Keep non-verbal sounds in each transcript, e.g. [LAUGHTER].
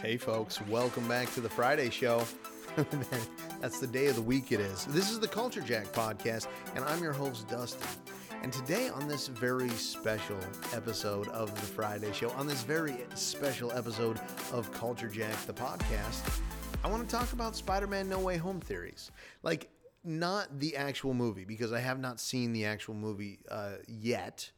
Hey, folks, welcome back to the Friday Show. [LAUGHS] That's the day of the week it is. This is the Culture Jack podcast, and I'm your host, Dustin. And today, on this very special episode of the Friday Show, on this very special episode of Culture Jack, the podcast, I want to talk about Spider Man No Way Home theories. Like, not the actual movie, because I have not seen the actual movie uh, yet.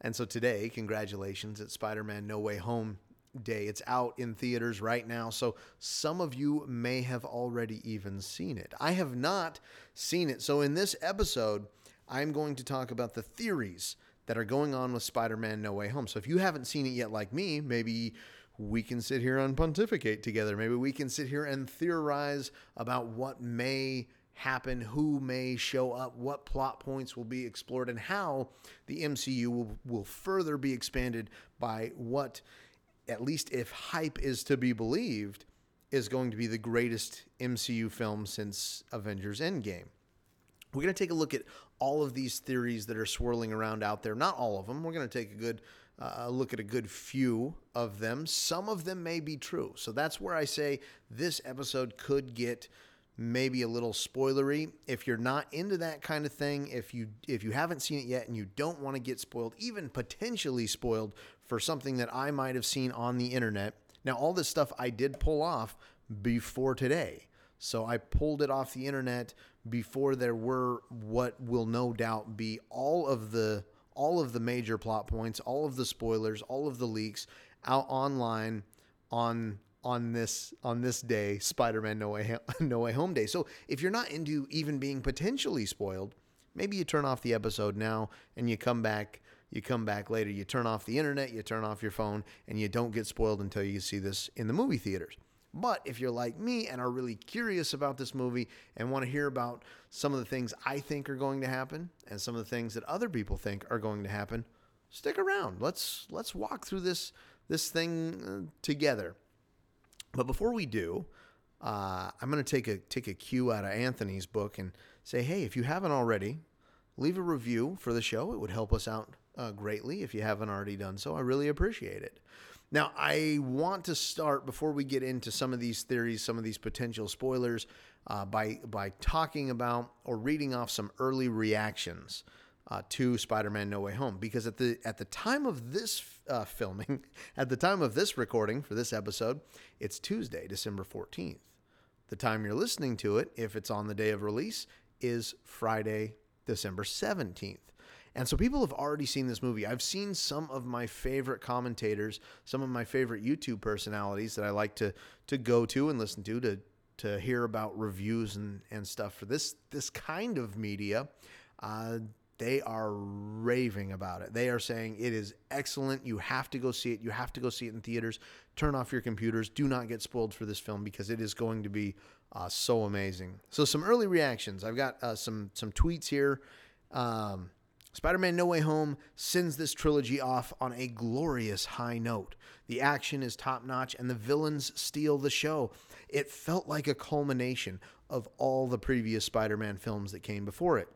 And so today, congratulations, it's Spider Man No Way Home Day. It's out in theaters right now. So some of you may have already even seen it. I have not seen it. So in this episode, I'm going to talk about the theories that are going on with Spider Man No Way Home. So if you haven't seen it yet, like me, maybe we can sit here and pontificate together. Maybe we can sit here and theorize about what may happen, who may show up, what plot points will be explored, and how the MCU will, will further be expanded by what, at least if hype is to be believed, is going to be the greatest MCU film since Avengers Endgame. We're going to take a look at all of these theories that are swirling around out there. Not all of them. We're going to take a good uh, look at a good few of them. Some of them may be true. So that's where I say this episode could get maybe a little spoilery. If you're not into that kind of thing, if you if you haven't seen it yet and you don't want to get spoiled, even potentially spoiled for something that I might have seen on the internet. Now, all this stuff I did pull off before today. So I pulled it off the internet before there were what will no doubt be all of the all of the major plot points, all of the spoilers, all of the leaks out online on on this on this day, Spider-Man No Way [LAUGHS] No Way Home Day. So if you're not into even being potentially spoiled, maybe you turn off the episode now and you come back you come back later. You turn off the internet, you turn off your phone, and you don't get spoiled until you see this in the movie theaters. But if you're like me and are really curious about this movie and want to hear about some of the things I think are going to happen and some of the things that other people think are going to happen, stick around. Let's let's walk through this this thing uh, together. But before we do, uh, I'm going to take a take a cue out of Anthony's book and say, hey, if you haven't already, leave a review for the show. It would help us out uh, greatly if you haven't already done so. I really appreciate it. Now, I want to start before we get into some of these theories, some of these potential spoilers, uh, by by talking about or reading off some early reactions uh, to Spider-Man: No Way Home. Because at the at the time of this uh, filming, [LAUGHS] at the time of this recording for this episode, it's Tuesday, December fourteenth. The time you're listening to it, if it's on the day of release, is Friday, December seventeenth. And so people have already seen this movie. I've seen some of my favorite commentators, some of my favorite YouTube personalities that I like to to go to and listen to to to hear about reviews and, and stuff for this this kind of media. Uh, they are raving about it. They are saying it is excellent. You have to go see it. You have to go see it in theaters. Turn off your computers. Do not get spoiled for this film because it is going to be uh, so amazing. So some early reactions. I've got uh, some some tweets here. Um, Spider Man No Way Home sends this trilogy off on a glorious high note. The action is top notch and the villains steal the show. It felt like a culmination of all the previous Spider Man films that came before it.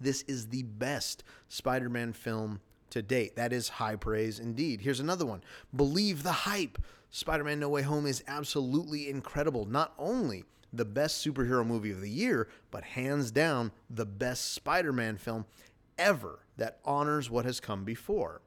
This is the best Spider Man film to date. That is high praise indeed. Here's another one Believe the hype. Spider Man No Way Home is absolutely incredible. Not only the best superhero movie of the year, but hands down the best Spider Man film ever that honors what has come before.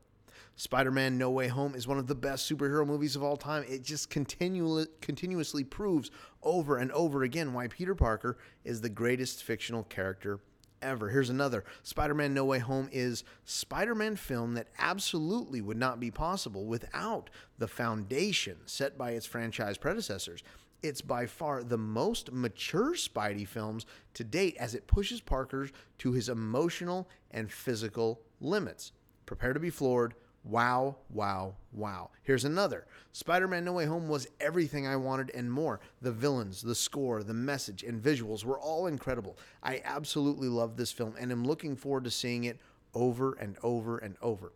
Spider Man No Way Home is one of the best superhero movies of all time. It just continually, continuously proves over and over again why Peter Parker is the greatest fictional character ever. Here's another Spider Man No Way Home is Spider Man film that absolutely would not be possible without the foundation set by its franchise predecessors. It's by far the most mature Spidey films to date as it pushes Parker to his emotional and physical limits. Prepare to be floored. Wow, wow, wow. Here's another. Spider Man No Way Home was everything I wanted and more. The villains, the score, the message, and visuals were all incredible. I absolutely love this film and am looking forward to seeing it over and over and over.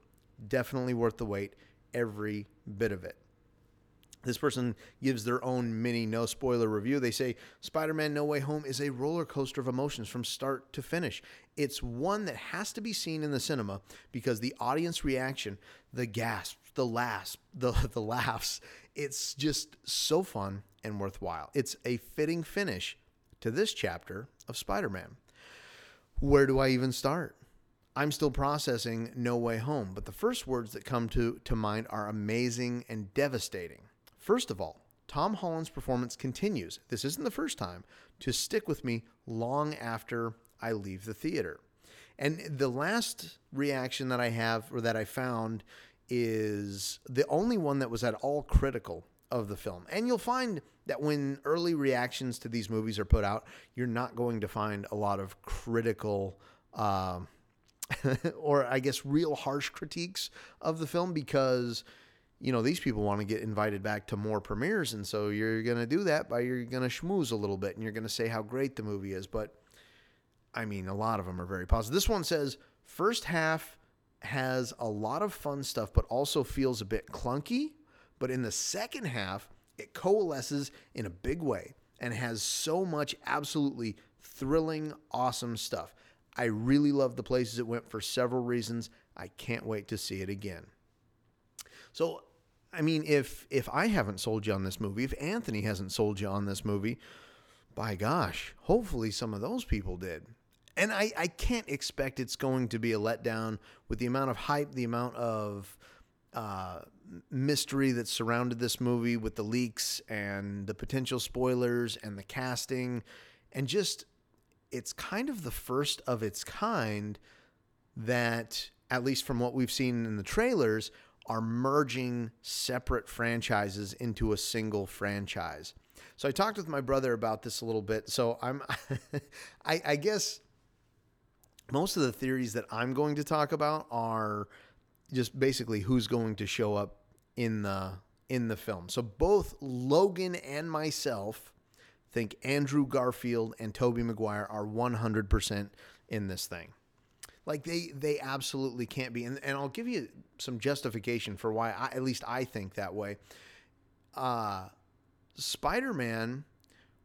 Definitely worth the wait, every bit of it. This person gives their own mini no spoiler review. They say Spider Man No Way Home is a roller coaster of emotions from start to finish. It's one that has to be seen in the cinema because the audience reaction, the gasps, the laughs, the, the laughs, it's just so fun and worthwhile. It's a fitting finish to this chapter of Spider Man. Where do I even start? I'm still processing No Way Home, but the first words that come to, to mind are amazing and devastating. First of all, Tom Holland's performance continues, this isn't the first time, to stick with me long after I leave the theater. And the last reaction that I have or that I found is the only one that was at all critical of the film. And you'll find that when early reactions to these movies are put out, you're not going to find a lot of critical. Uh, [LAUGHS] or I guess real harsh critiques of the film because you know, these people want to get invited back to more premieres. And so you're going to do that by you're going to schmooze a little bit and you're going to say how great the movie is. But I mean, a lot of them are very positive. This one says first half has a lot of fun stuff, but also feels a bit clunky. But in the second half, it coalesces in a big way and has so much absolutely thrilling, awesome stuff. I really love the places it went for several reasons. I can't wait to see it again. So I mean, if if I haven't sold you on this movie, if Anthony hasn't sold you on this movie, by gosh, hopefully some of those people did. And I, I can't expect it's going to be a letdown with the amount of hype, the amount of uh, mystery that surrounded this movie with the leaks and the potential spoilers and the casting. And just, it's kind of the first of its kind that, at least from what we've seen in the trailers, are merging separate franchises into a single franchise. So I talked with my brother about this a little bit. So I'm, [LAUGHS] I, I guess most of the theories that I'm going to talk about are just basically who's going to show up in the in the film. So both Logan and myself think Andrew Garfield and Tobey Maguire are 100% in this thing. Like they they absolutely can't be. And, and I'll give you some justification for why I, at least I think that way. Uh Spider-Man,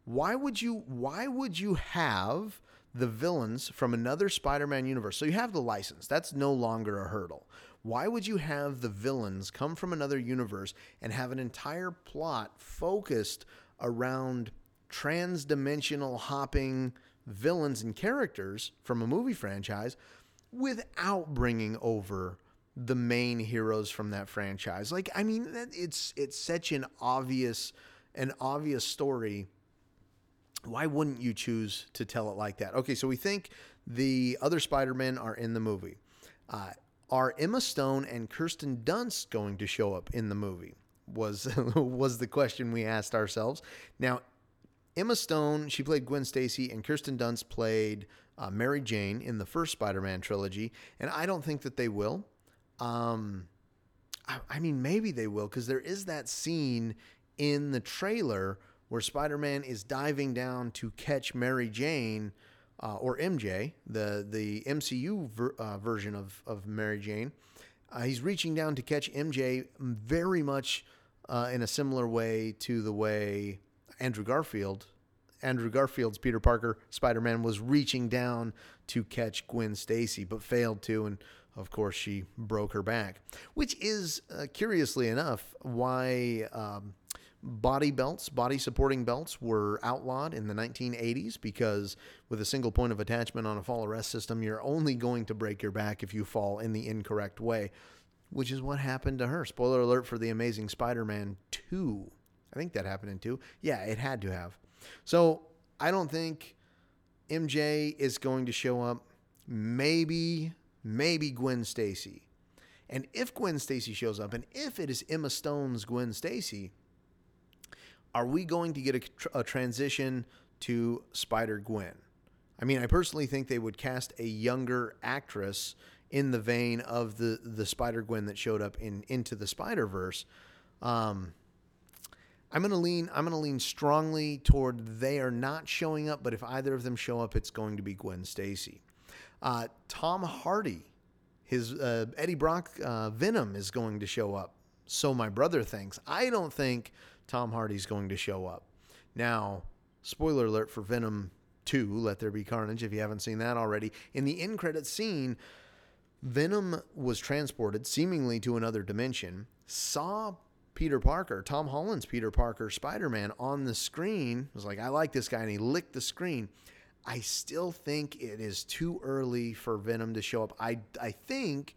why would you why would you have the villains from another Spider-Man universe? So you have the license. That's no longer a hurdle. Why would you have the villains come from another universe and have an entire plot focused around trans-dimensional hopping villains and characters from a movie franchise without bringing over the main heroes from that franchise. Like, I mean, it's it's such an obvious an obvious story. Why wouldn't you choose to tell it like that? Okay, so we think the other Spider-Men are in the movie. Uh, are Emma Stone and Kirsten Dunst going to show up in the movie? Was [LAUGHS] was the question we asked ourselves. Now, Emma Stone, she played Gwen Stacy, and Kirsten Dunst played uh, Mary Jane in the first Spider Man trilogy. And I don't think that they will. Um, I, I mean, maybe they will, because there is that scene in the trailer where Spider Man is diving down to catch Mary Jane. Uh, or MJ, the the MCU ver, uh, version of of Mary Jane, uh, he's reaching down to catch MJ very much uh, in a similar way to the way Andrew Garfield, Andrew Garfield's Peter Parker Spider Man was reaching down to catch Gwen Stacy, but failed to, and of course she broke her back. Which is, uh, curiously enough, why um, body belts, body supporting belts, were outlawed in the 1980s because with a single point of attachment on a fall arrest system, you're only going to break your back if you fall in the incorrect way, which is what happened to her. Spoiler alert for The Amazing Spider Man 2. I think that happened in two. Yeah, it had to have. So I don't think MJ is going to show up. Maybe, maybe Gwen Stacy. And if Gwen Stacy shows up, and if it is Emma Stone's Gwen Stacy, are we going to get a, a transition to Spider Gwen? I mean, I personally think they would cast a younger actress in the vein of the the Spider Gwen that showed up in Into the Spider Verse. Um, I'm going to lean I'm going to lean strongly toward they are not showing up, but if either of them show up, it's going to be Gwen Stacy. Uh, Tom Hardy, his uh, Eddie Brock uh, Venom is going to show up. So my brother thinks. I don't think Tom Hardy's going to show up. Now, spoiler alert for Venom 2, Let There Be Carnage, if you haven't seen that already. In the end credit scene, Venom was transported seemingly to another dimension, saw Peter Parker, Tom Holland's Peter Parker, Spider Man on the screen, I was like, I like this guy, and he licked the screen. I still think it is too early for Venom to show up. I, I think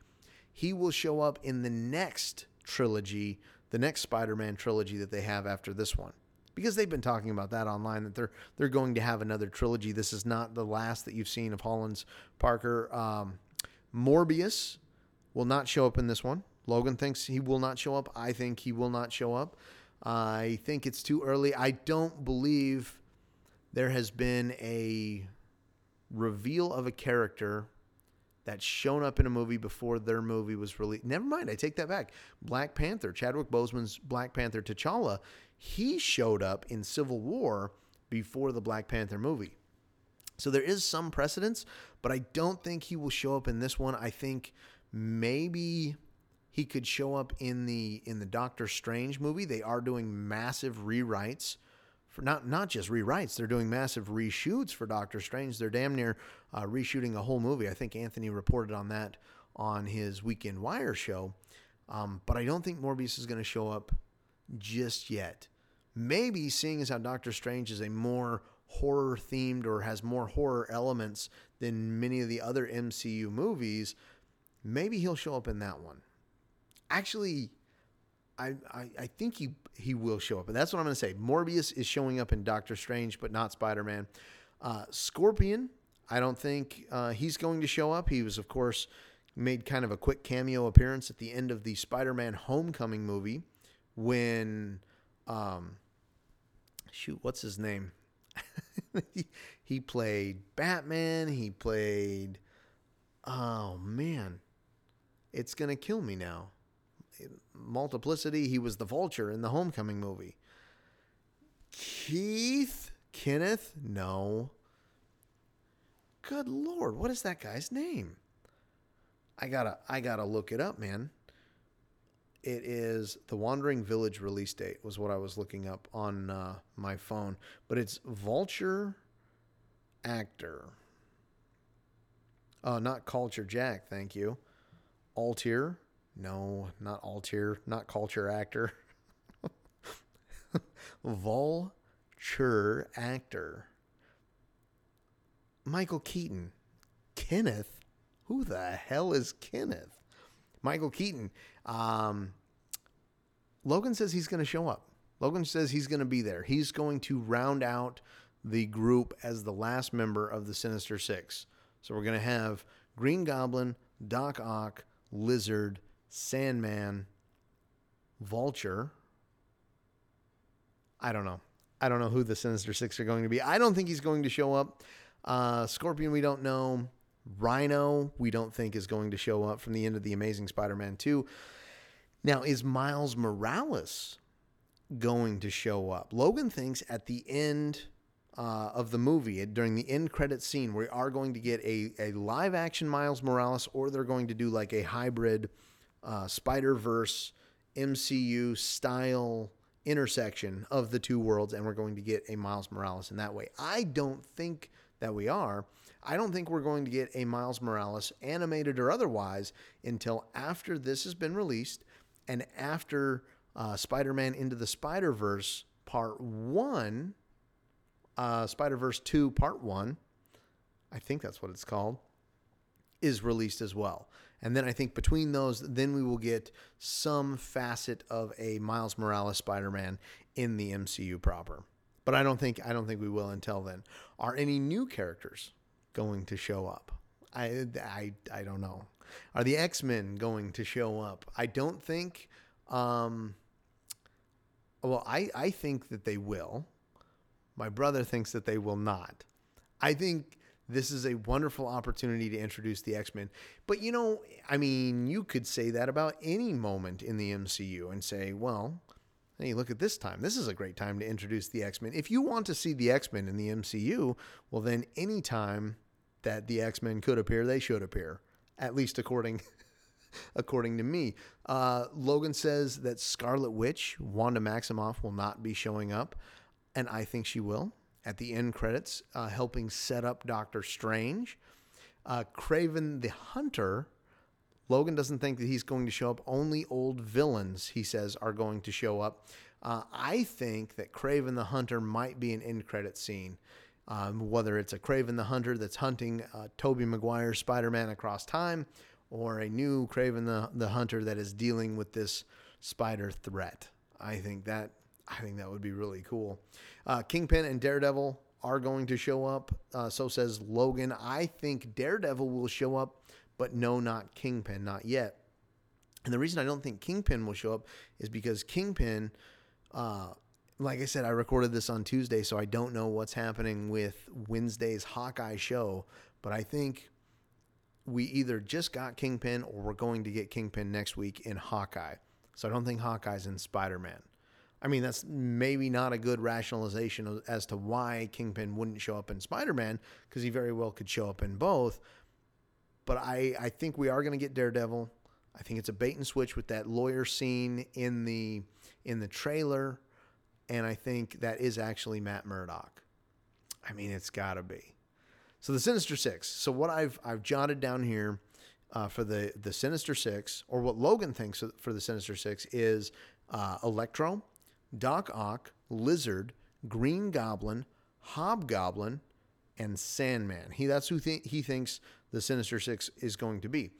he will show up in the next trilogy, the next Spider Man trilogy that they have after this one. Because they've been talking about that online that they're they're going to have another trilogy. This is not the last that you've seen of Holland's Parker. Um, Morbius will not show up in this one. Logan thinks he will not show up. I think he will not show up. I think it's too early. I don't believe there has been a reveal of a character that's shown up in a movie before their movie was released. Never mind, I take that back. Black Panther, Chadwick Boseman's Black Panther T'Challa, he showed up in Civil War before the Black Panther movie. So there is some precedence, but I don't think he will show up in this one. I think maybe he could show up in the in the Doctor Strange movie. They are doing massive rewrites for not not just rewrites. They're doing massive reshoots for Doctor Strange. They're damn near uh, reshooting a whole movie. I think Anthony reported on that on his Weekend Wire show. Um, but I don't think Morbius is going to show up just yet. Maybe seeing as how Doctor Strange is a more horror themed or has more horror elements than many of the other MCU movies, maybe he'll show up in that one. Actually, I, I, I think he he will show up, and that's what I'm going to say. Morbius is showing up in Doctor Strange, but not Spider Man. Uh, Scorpion, I don't think uh, he's going to show up. He was, of course, made kind of a quick cameo appearance at the end of the Spider Man Homecoming movie when, um, shoot, what's his name? [LAUGHS] he, he played Batman. He played. Oh man, it's gonna kill me now. Multiplicity. He was the Vulture in the Homecoming movie. Keith Kenneth? No. Good lord, what is that guy's name? I gotta I gotta look it up, man. It is the Wandering Village release date was what I was looking up on uh, my phone, but it's Vulture actor. Oh, not Culture Jack, thank you. Altier. No, not Altier, not culture actor. [LAUGHS] Vulture actor. Michael Keaton. Kenneth? Who the hell is Kenneth? Michael Keaton. Um, Logan says he's going to show up. Logan says he's going to be there. He's going to round out the group as the last member of the Sinister Six. So we're going to have Green Goblin, Doc Ock, Lizard, Sandman, Vulture. I don't know. I don't know who the Sinister Six are going to be. I don't think he's going to show up. Uh, Scorpion, we don't know. Rhino, we don't think is going to show up from the end of the Amazing Spider Man 2. Now, is Miles Morales going to show up? Logan thinks at the end uh, of the movie, during the end credit scene, we are going to get a, a live action Miles Morales, or they're going to do like a hybrid uh, Spider Verse MCU style intersection of the two worlds, and we're going to get a Miles Morales in that way. I don't think that we are. I don't think we're going to get a Miles Morales, animated or otherwise, until after this has been released and after uh, Spider Man Into the Spider Verse Part 1, uh, Spider Verse 2 Part 1, I think that's what it's called, is released as well. And then I think between those, then we will get some facet of a Miles Morales Spider-Man in the MCU proper. But I don't think I don't think we will until then. Are any new characters going to show up? I I I don't know. Are the X-Men going to show up? I don't think um well, I I think that they will. My brother thinks that they will not. I think this is a wonderful opportunity to introduce the X Men. But you know, I mean, you could say that about any moment in the MCU and say, well, hey, look at this time. This is a great time to introduce the X Men. If you want to see the X Men in the MCU, well, then any time that the X Men could appear, they should appear, at least according. [LAUGHS] according to me. Uh, Logan says that Scarlet Witch, Wanda Maximoff, will not be showing up, and I think she will at the end credits, uh, helping set up Doctor Strange. Uh, Kraven the Hunter. Logan doesn't think that he's going to show up. Only old villains, he says, are going to show up. Uh, I think that Kraven the Hunter might be an end credit scene. Um, whether it's a Kraven the Hunter that's hunting uh, Tobey Maguire Spider Man across time, or a new Kraven the, the Hunter that is dealing with this spider threat. I think that I think that would be really cool. Uh, Kingpin and Daredevil are going to show up. Uh, so says Logan. I think Daredevil will show up, but no, not Kingpin, not yet. And the reason I don't think Kingpin will show up is because Kingpin, uh, like I said, I recorded this on Tuesday, so I don't know what's happening with Wednesday's Hawkeye show. But I think we either just got Kingpin or we're going to get Kingpin next week in Hawkeye. So I don't think Hawkeye's in Spider Man. I mean, that's maybe not a good rationalization as to why Kingpin wouldn't show up in Spider Man, because he very well could show up in both. But I, I think we are going to get Daredevil. I think it's a bait and switch with that lawyer scene in the in the trailer, and I think that is actually Matt Murdock. I mean, it's got to be. So the Sinister Six. So what I've I've jotted down here uh, for the the Sinister Six, or what Logan thinks for the Sinister Six, is uh, Electro, Doc Ock, Lizard, Green Goblin, Hobgoblin, and Sandman. He that's who th- he thinks the Sinister Six is going to be.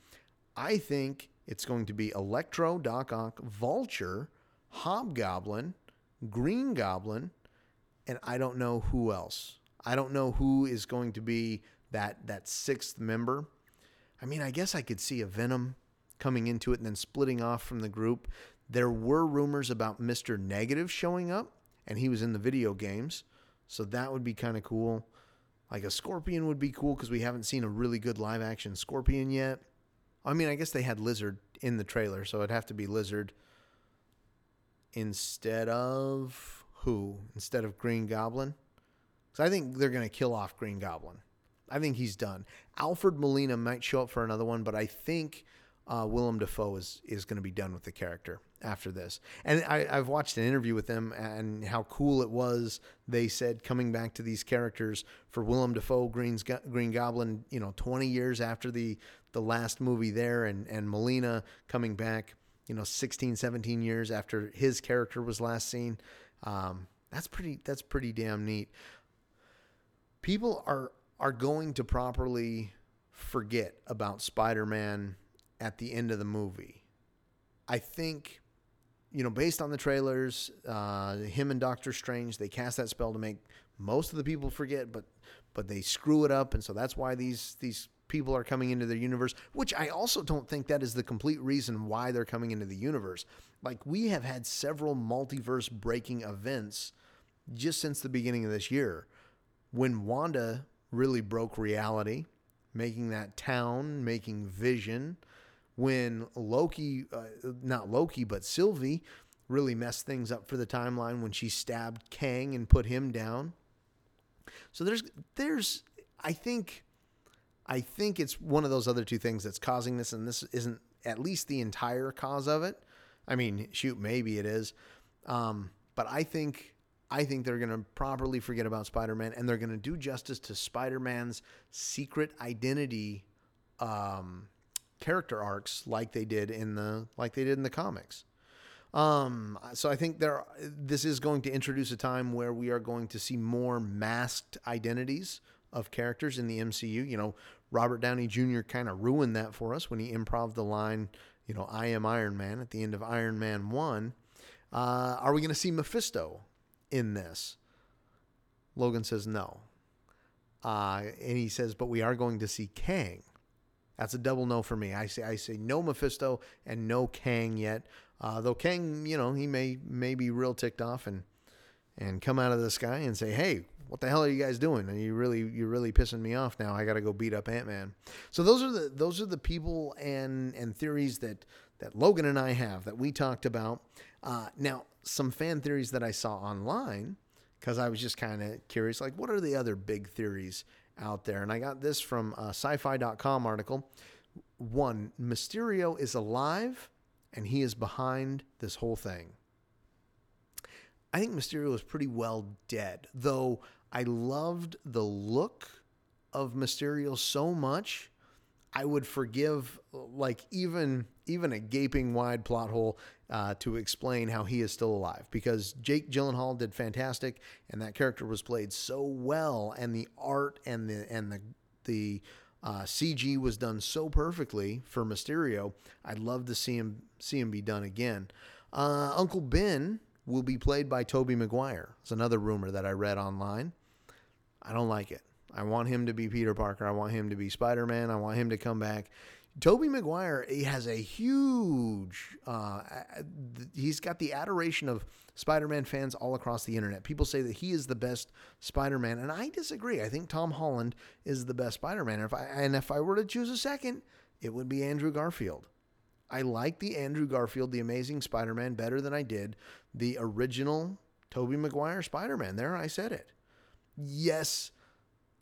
I think it's going to be Electro, Doc Ock, Vulture, Hobgoblin, Green Goblin, and I don't know who else. I don't know who is going to be that that sixth member. I mean, I guess I could see a Venom coming into it and then splitting off from the group. There were rumors about Mr. Negative showing up, and he was in the video games. So that would be kind of cool. Like a Scorpion would be cool because we haven't seen a really good live action Scorpion yet. I mean, I guess they had Lizard in the trailer, so it'd have to be Lizard instead of who? Instead of Green Goblin? Because I think they're going to kill off Green Goblin. I think he's done. Alfred Molina might show up for another one, but I think uh, Willem Dafoe is is going to be done with the character after this. And I, have watched an interview with them and how cool it was. They said coming back to these characters for Willem Dafoe, Green's Green Goblin, you know, 20 years after the the last movie there, and and Molina coming back, you know, 16, 17 years after his character was last seen. Um, that's pretty. That's pretty damn neat. People are are going to properly forget about Spider-Man at the end of the movie. I think, you know, based on the trailers, uh, him and Doctor Strange, they cast that spell to make most of the people forget, but but they screw it up, and so that's why these these people are coming into their universe. Which I also don't think that is the complete reason why they're coming into the universe. Like we have had several multiverse breaking events just since the beginning of this year, when Wanda really broke reality, making that town, making Vision when Loki, uh, not Loki, but Sylvie, really messed things up for the timeline when she stabbed Kang and put him down. So there's there's I think I think it's one of those other two things that's causing this, and this isn't at least the entire cause of it. I mean, shoot, maybe it is, um, but I think I think they're going to properly forget about Spider-Man, and they're going to do justice to Spider-Man's secret identity um, character arcs like they did in the like they did in the comics. Um, so I think there this is going to introduce a time where we are going to see more masked identities of characters in the MCU. You know, Robert Downey Jr. kind of ruined that for us when he improv the line, you know, I am Iron Man at the end of Iron Man 1. Uh, are we going to see Mephisto in this? Logan says no. Uh, and he says, but we are going to see Kang. That's a double no for me. I say I say no Mephisto and no Kang yet. Uh, though Kang, you know, he may may be real ticked off and and come out of the sky and say, "Hey, what the hell are you guys doing? And you really you're really pissing me off now. I got to go beat up Ant Man." So those are the those are the people and and theories that that Logan and I have that we talked about. Uh, now, some fan theories that I saw online because I was just kind of curious, like what are the other big theories out there. And I got this from a sci fi.com article. one, Mysterio is alive and he is behind this whole thing. I think Mysterio is pretty well dead, though I loved the look of Mysterio so much. I would forgive like even even a gaping wide plot hole uh, to explain how he is still alive because Jake Gyllenhaal did fantastic and that character was played so well and the art and the and the the uh, CG was done so perfectly for Mysterio. I'd love to see him see him be done again. Uh, Uncle Ben will be played by Tobey Maguire. It's another rumor that I read online. I don't like it. I want him to be Peter Parker. I want him to be Spider Man. I want him to come back. Tobey Maguire he has a huge. Uh, he's got the adoration of Spider-Man fans all across the internet. People say that he is the best Spider-Man, and I disagree. I think Tom Holland is the best Spider-Man. And if I, and if I were to choose a second, it would be Andrew Garfield. I like the Andrew Garfield, the Amazing Spider-Man, better than I did the original Tobey Maguire Spider-Man. There, I said it. Yes,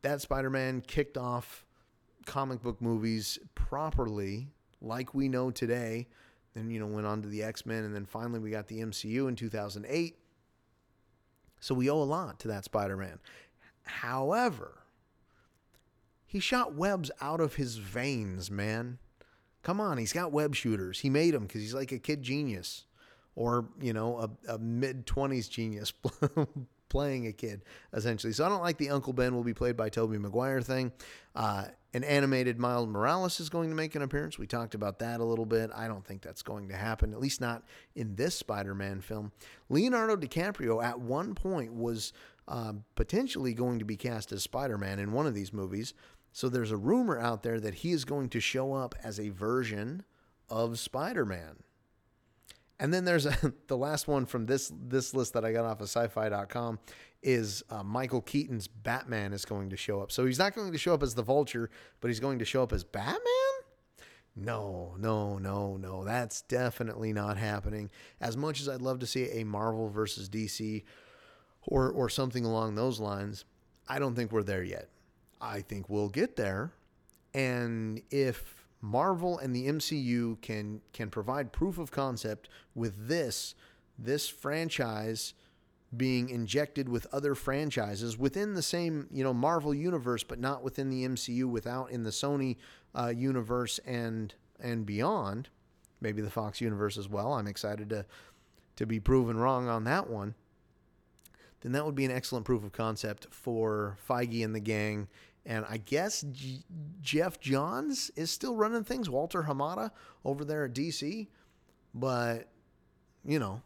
that Spider-Man kicked off comic book movies properly, like we know today then, you know, went on to the X Men, and then finally we got the MCU in 2008. So we owe a lot to that Spider Man. However, he shot webs out of his veins, man. Come on, he's got web shooters. He made them because he's like a kid genius or, you know, a, a mid 20s genius [LAUGHS] playing a kid, essentially. So I don't like the Uncle Ben will be played by Tobey Maguire thing. Uh, an animated Miles Morales is going to make an appearance. We talked about that a little bit. I don't think that's going to happen, at least not in this Spider Man film. Leonardo DiCaprio at one point was uh, potentially going to be cast as Spider Man in one of these movies. So there's a rumor out there that he is going to show up as a version of Spider Man. And then there's a, [LAUGHS] the last one from this this list that I got off of sci-fi.com is uh, Michael Keaton's Batman is going to show up. So he's not going to show up as the Vulture, but he's going to show up as Batman? No, no, no, no. That's definitely not happening. As much as I'd love to see a Marvel versus DC or or something along those lines, I don't think we're there yet. I think we'll get there. And if Marvel and the MCU can can provide proof of concept with this this franchise being injected with other franchises within the same, you know, Marvel universe, but not within the MCU, without in the Sony uh, universe and and beyond. Maybe the Fox universe as well. I'm excited to to be proven wrong on that one. Then that would be an excellent proof of concept for Feige and the gang. And I guess G- Geoff Johns is still running things. Walter Hamada over there at DC, but you know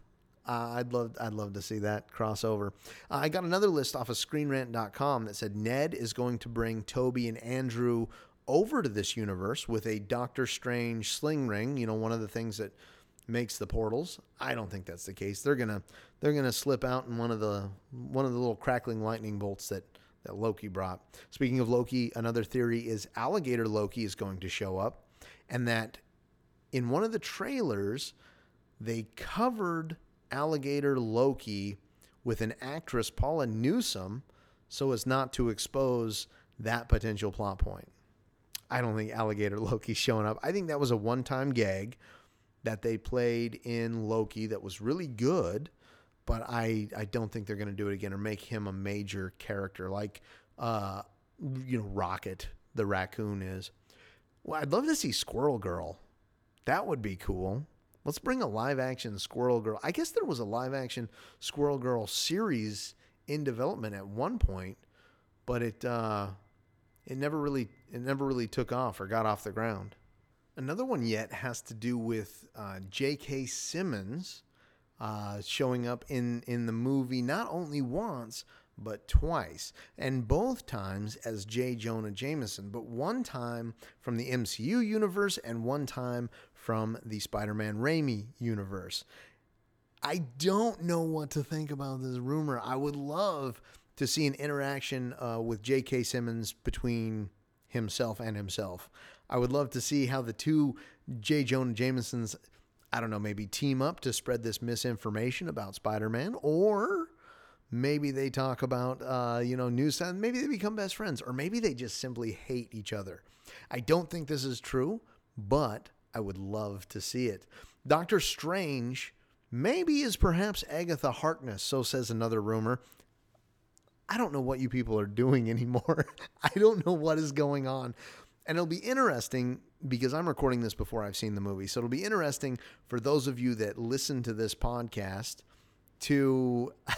uh, I'd love I'd love to see that crossover. Uh, I got another list off of ScreenRant.com that said Ned is going to bring Tobey and Andrew over to this universe with a Doctor Strange sling ring. You know, one of the things that makes the portals. I don't think that's the case. They're gonna they're gonna slip out in one of the one of the little crackling lightning bolts that that Loki brought. Speaking of Loki, another theory is alligator Loki is going to show up, and that in one of the trailers they covered alligator Loki with an actress, Paula Newsom, so as not to expose that potential plot point. I don't think alligator Loki's showing up. I think that was a one time gag that they played in Loki that was really good, but I, I don't think they're going to do it again or make him a major character like, uh, you know, Rocket, the raccoon is. Well, I'd love to see Squirrel Girl. That would be cool. Let's bring a live action Squirrel Girl. I guess there was a live action Squirrel Girl series in development at one point, but it uh, it never really it never really took off or got off the ground. Another one yet has to do with uh, J.K. Simmons uh, showing up in in the movie not only once but twice, and both times as J. Jonah Jameson, but one time from the MCU universe and one time from the Spider Man Raimi universe. I don't know what to think about this rumor. I would love to see an interaction uh, with J.K. Simmons between himself and himself. I would love to see how the two J. Jonah Jamesons, I don't know, maybe team up to spread this misinformation about Spider Man, or maybe they talk about, uh, you know, news. Maybe they become best friends, or maybe they just simply hate each other. I don't think this is true, but I would love to see it. Doctor Strange maybe is perhaps Agatha Harkness, so says another rumor. I don't know what you people are doing [LAUGHS] anymore. I don't know what is going on. And it'll be interesting because I'm recording this before I've seen the movie. So it'll be interesting for those of you that listen to this podcast to [LAUGHS]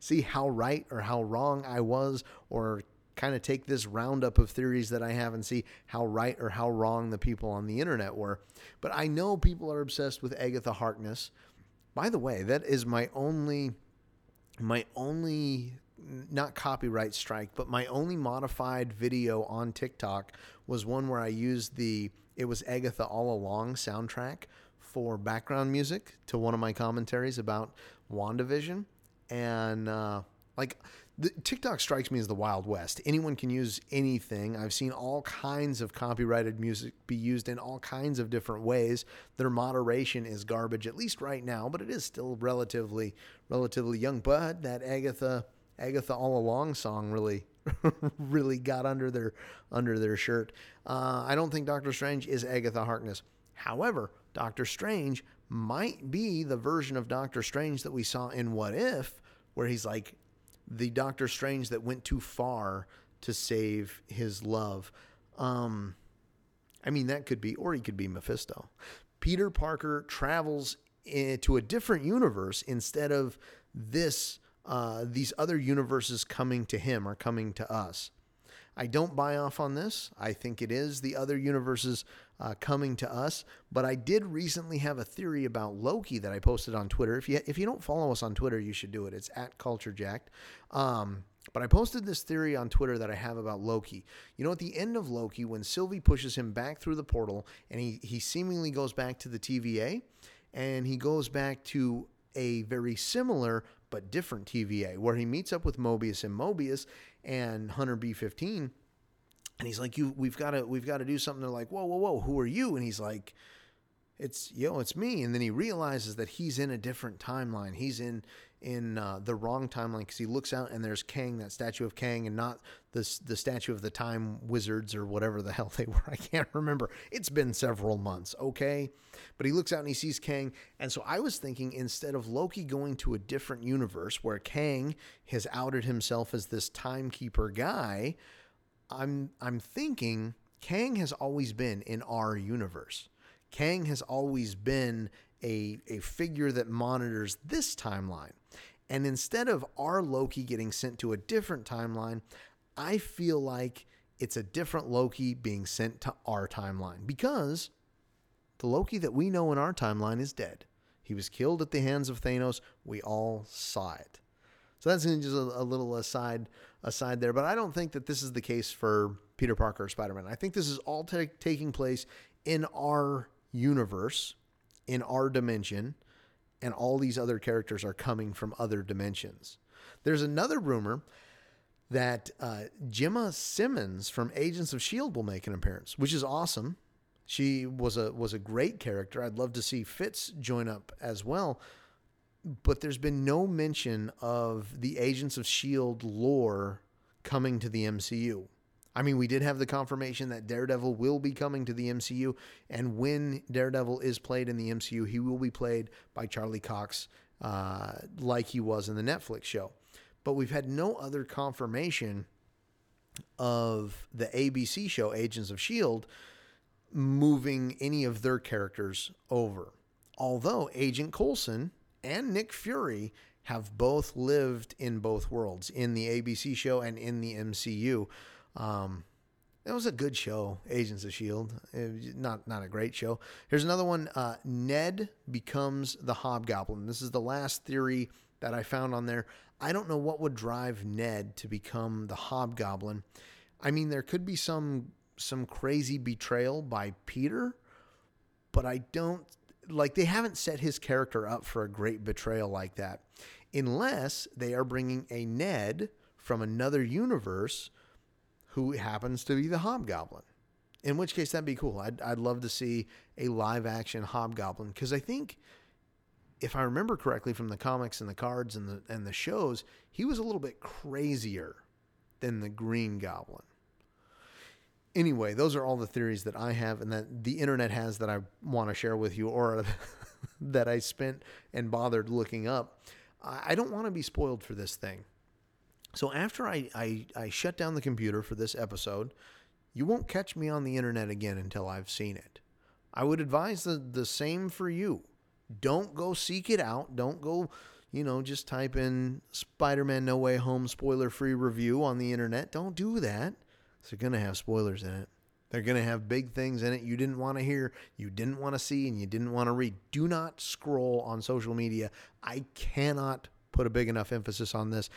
see how right or how wrong I was or kind of take this roundup of theories that I have and see how right or how wrong the people on the internet were. But I know people are obsessed with Agatha Harkness. By the way, that is my only my only not copyright strike, but my only modified video on TikTok was one where I used the it was Agatha All Along soundtrack for background music to one of my commentaries about WandaVision. And uh, like the, TikTok strikes me as the Wild West. Anyone can use anything. I've seen all kinds of copyrighted music be used in all kinds of different ways. Their moderation is garbage, at least right now, but it is still relatively relatively young. But that Agatha Agatha All Along song really [LAUGHS] really got under their under their shirt. Uh, I don't think Doctor Strange is Agatha Harkness. However, Doctor Strange might be the version of Doctor Strange that we saw in What If, where he's like the Doctor Strange that went too far to save his love. Um, I mean, that could be, or he could be Mephisto. Peter Parker travels to a different universe instead of this uh, these other universes coming to him are coming to us. I don't buy off on this. I think it is the other universes uh, coming to us. But I did recently have a theory about Loki that I posted on Twitter. If you if you don't follow us on Twitter, you should do it. It's at CultureJacked. Um, but I posted this theory on Twitter that I have about Loki. You know, at the end of Loki, when Sylvie pushes him back through the portal and he, he seemingly goes back to the TVA and he goes back to a very similar but different TVA, where he meets up with Mobius and Mobius and Hunter B15, and he's like, "You, we've got to, we've got to do something." They're like, "Whoa, whoa, whoa, who are you?" And he's like, "It's yo, it's me." And then he realizes that he's in a different timeline. He's in in uh, the wrong timeline because he looks out and there's Kang, that statue of Kang, and not the the statue of the Time Wizards or whatever the [LAUGHS] hell they were. I can't remember. It's been several months, okay? But he looks out and he sees Kang, and so I was thinking instead of Loki going to a different universe where Kang has outed himself as this timekeeper guy, I'm I'm thinking Kang has always been in our universe. Kang has always been a, a figure that monitors this timeline. And instead of our Loki getting sent to a different timeline, I feel like it's a different Loki being sent to our timeline because the Loki that we know in our timeline is dead. He was killed at the hands of Thanos. We all saw it. So that's just a, a little aside aside there. But I don't think that this is the case for Peter Parker or Spider Man. I think this is all t- taking place in our universe in our dimension, and all these other characters are coming from other dimensions. There's another rumor that uh, Jemma Simmons from Agents of Shield will make an appearance, which is awesome. She was a was a great character. I'd love to see Fitz join up as well. But there's been no mention of the Agents of Shield lore coming to the MCU. I mean, we did have the confirmation that Daredevil will be coming to the MCU, and when Daredevil is played in the MCU, he will be played by Charlie Cox, uh, like he was in the Netflix show. But we've had no other confirmation of the ABC show Agents of S.H.I.E.L.D. moving any of their characters over. Although Agent Coulson and Nick Fury have both lived in both worlds, in the ABC show and in the MCU. Um, it was a good show, Agents of Shield. not not a great show. Here's another one. Uh, Ned becomes the Hobgoblin. This is the last theory that I found on there. I don't know what would drive Ned to become the Hobgoblin. I mean, there could be some some crazy betrayal by Peter, but I don't like they haven't set his character up for a great betrayal like that, unless they are bringing a Ned from another universe who happens to be the Hobgoblin. In which case, that'd be cool. I'd, I'd love to see a live action Hobgoblin because I think, if I remember correctly from the comics and the cards and the and the shows, he was a little bit crazier than the Green Goblin. anyway, those are all the theories that I have and that the internet has that I want to share with you or [LAUGHS] that I spent and bothered looking up. I don't want to be spoiled for this thing. So after I, I, I shut down the computer for this episode, you won't catch me on the internet again until I've seen it. I would advise the, the same for you. Don't go seek it out. Don't go, you know, just type in Spider Man No Way Home spoiler free review on the internet. Don't do that. They're going to have spoilers in it. They're going to have big things in it you didn't want to hear, you didn't want to see, and you didn't want to read. Do not scroll on social media. I cannot put a big enough emphasis on this.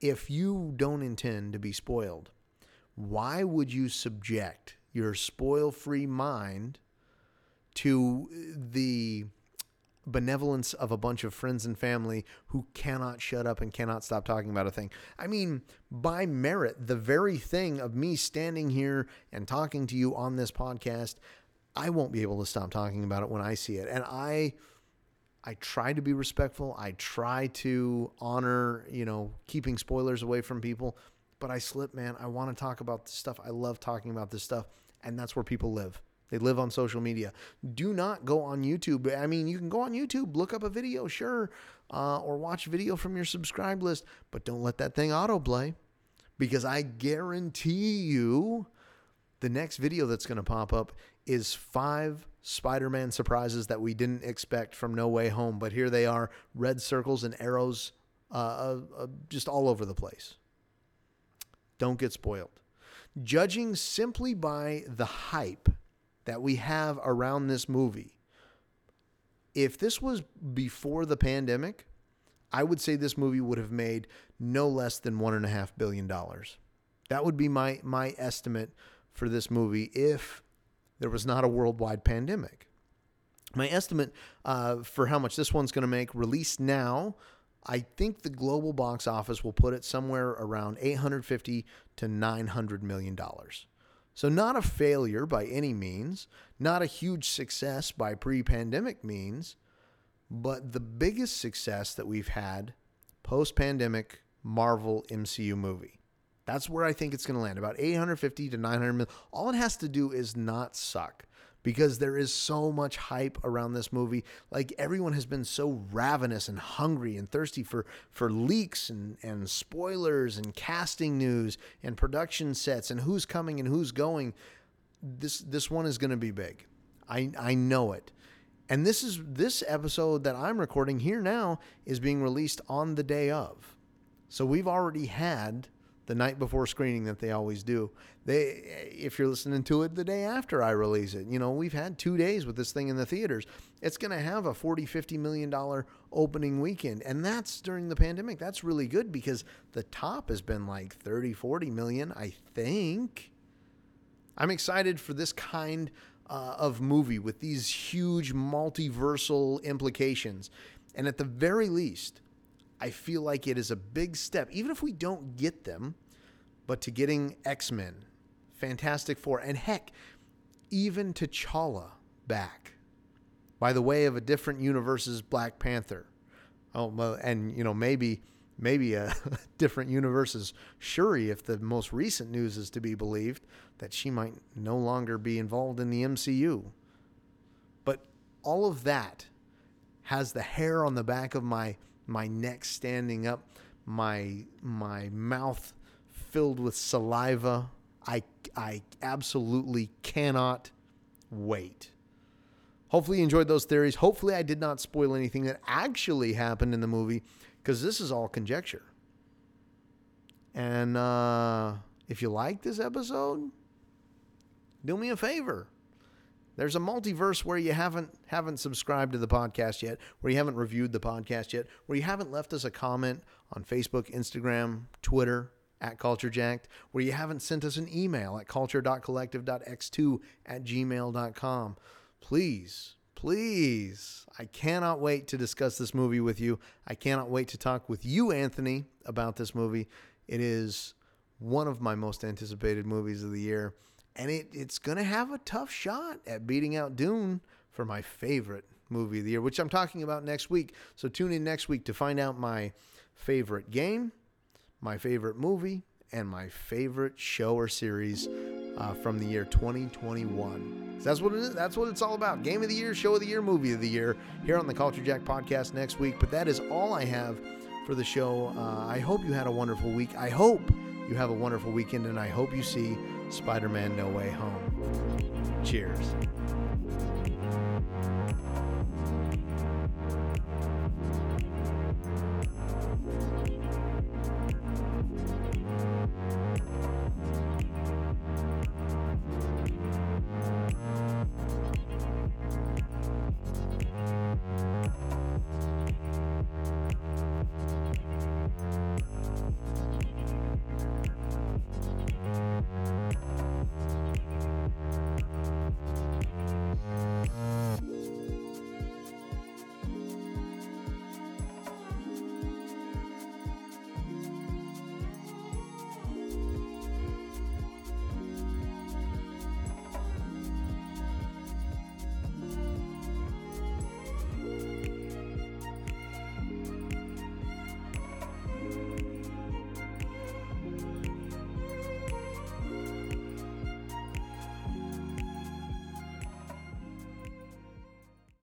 If you don't intend to be spoiled, why would you subject your spoil free mind to the benevolence of a bunch of friends and family who cannot shut up and cannot stop talking about a thing. I mean, by merit, the very thing of me standing here and talking to you on this podcast, I won't be able to stop talking about it when I see it. And I I try to be respectful. I try to honor, you know, keeping spoilers away from people, but I slip, man. I want to talk about this stuff. I love talking about this stuff, and that's where people live. They live on social media. Do not go on YouTube. I mean, you can go on YouTube, look up a video, sure, uh, or watch video from your subscribe list, but don't let that thing autoplay because I guarantee you the next video that's going to pop up is five Spider Man surprises that we didn't expect from No Way Home. But here they are red circles and arrows uh, uh, uh just all over the place. Don't get spoiled. Judging simply by the hype that we have around this movie. If this was before the pandemic, I would say this movie would have made no less than one and a half billion dollars. That would be my my estimate for this movie if there was not a worldwide pandemic. My estimate uh, for how much this one's going to make, released now, I think the global box office will put it somewhere around 850 to 900 million dollars. So, not a failure by any means, not a huge success by pre pandemic means, but the biggest success that we've had post pandemic Marvel MCU movie. That's where I think it's going to land about 850 to 900 million. All it has to do is not suck because there is so much hype around this movie. Like everyone has been so ravenous and hungry and thirsty for for leaks and and spoilers and casting news and production sets and who's coming and who's going. This this one is going to be big. I I know it. And this is this episode that I'm recording here now is being released on the day of. So we've already had the night before screening that they always do. They, if you're listening to it the day after I release it, you know, we've had two days with this thing in the theaters. It's going to have a 40, 50 million dollar opening weekend. And that's during the pandemic. That's really good because the top has been like 30, 40 million, I think. I'm excited for this kind uh, of movie with these huge multiversal implications. And at the very least, I feel like it is a big step, even if we don't get them, but to getting X Men, Fantastic Four, and heck, even T'Challa back by the way of a different universe's Black Panther. Oh, and you know maybe maybe a [LAUGHS] different universe's Shuri, if the most recent news is to be believed, that she might no longer be involved in the MCU. But all of that has the hair on the back of my my neck standing up, my my mouth filled with saliva. I I absolutely cannot wait. Hopefully you enjoyed those theories. Hopefully I did not spoil anything that actually happened in the movie because this is all conjecture. And uh, if you like this episode, do me a favor there's a multiverse where you haven't haven't subscribed to the podcast yet, where you haven't reviewed the podcast yet, where you haven't left us a comment on Facebook, Instagram, Twitter at CultureJacked, where you haven't sent us an email at culture.collective.x2 at gmail.com. Please, please, I cannot wait to discuss this movie with you. I cannot wait to talk with you, Anthony, about this movie. It is one of my most anticipated movies of the year and it, it's going to have a tough shot at beating out Dune for my favorite movie of the year, which I'm talking about next week. So tune in next week to find out my favorite game, my favorite movie, and my favorite show or series uh, from the year 2021. So that's what it is. That's what it's all about. Game of the year, show of the year, movie of the year here on the Culture Jack podcast next week. But that is all I have for the show. Uh, I hope you had a wonderful week. I hope you have a wonderful weekend, and I hope you see Spider Man No Way Home. Cheers.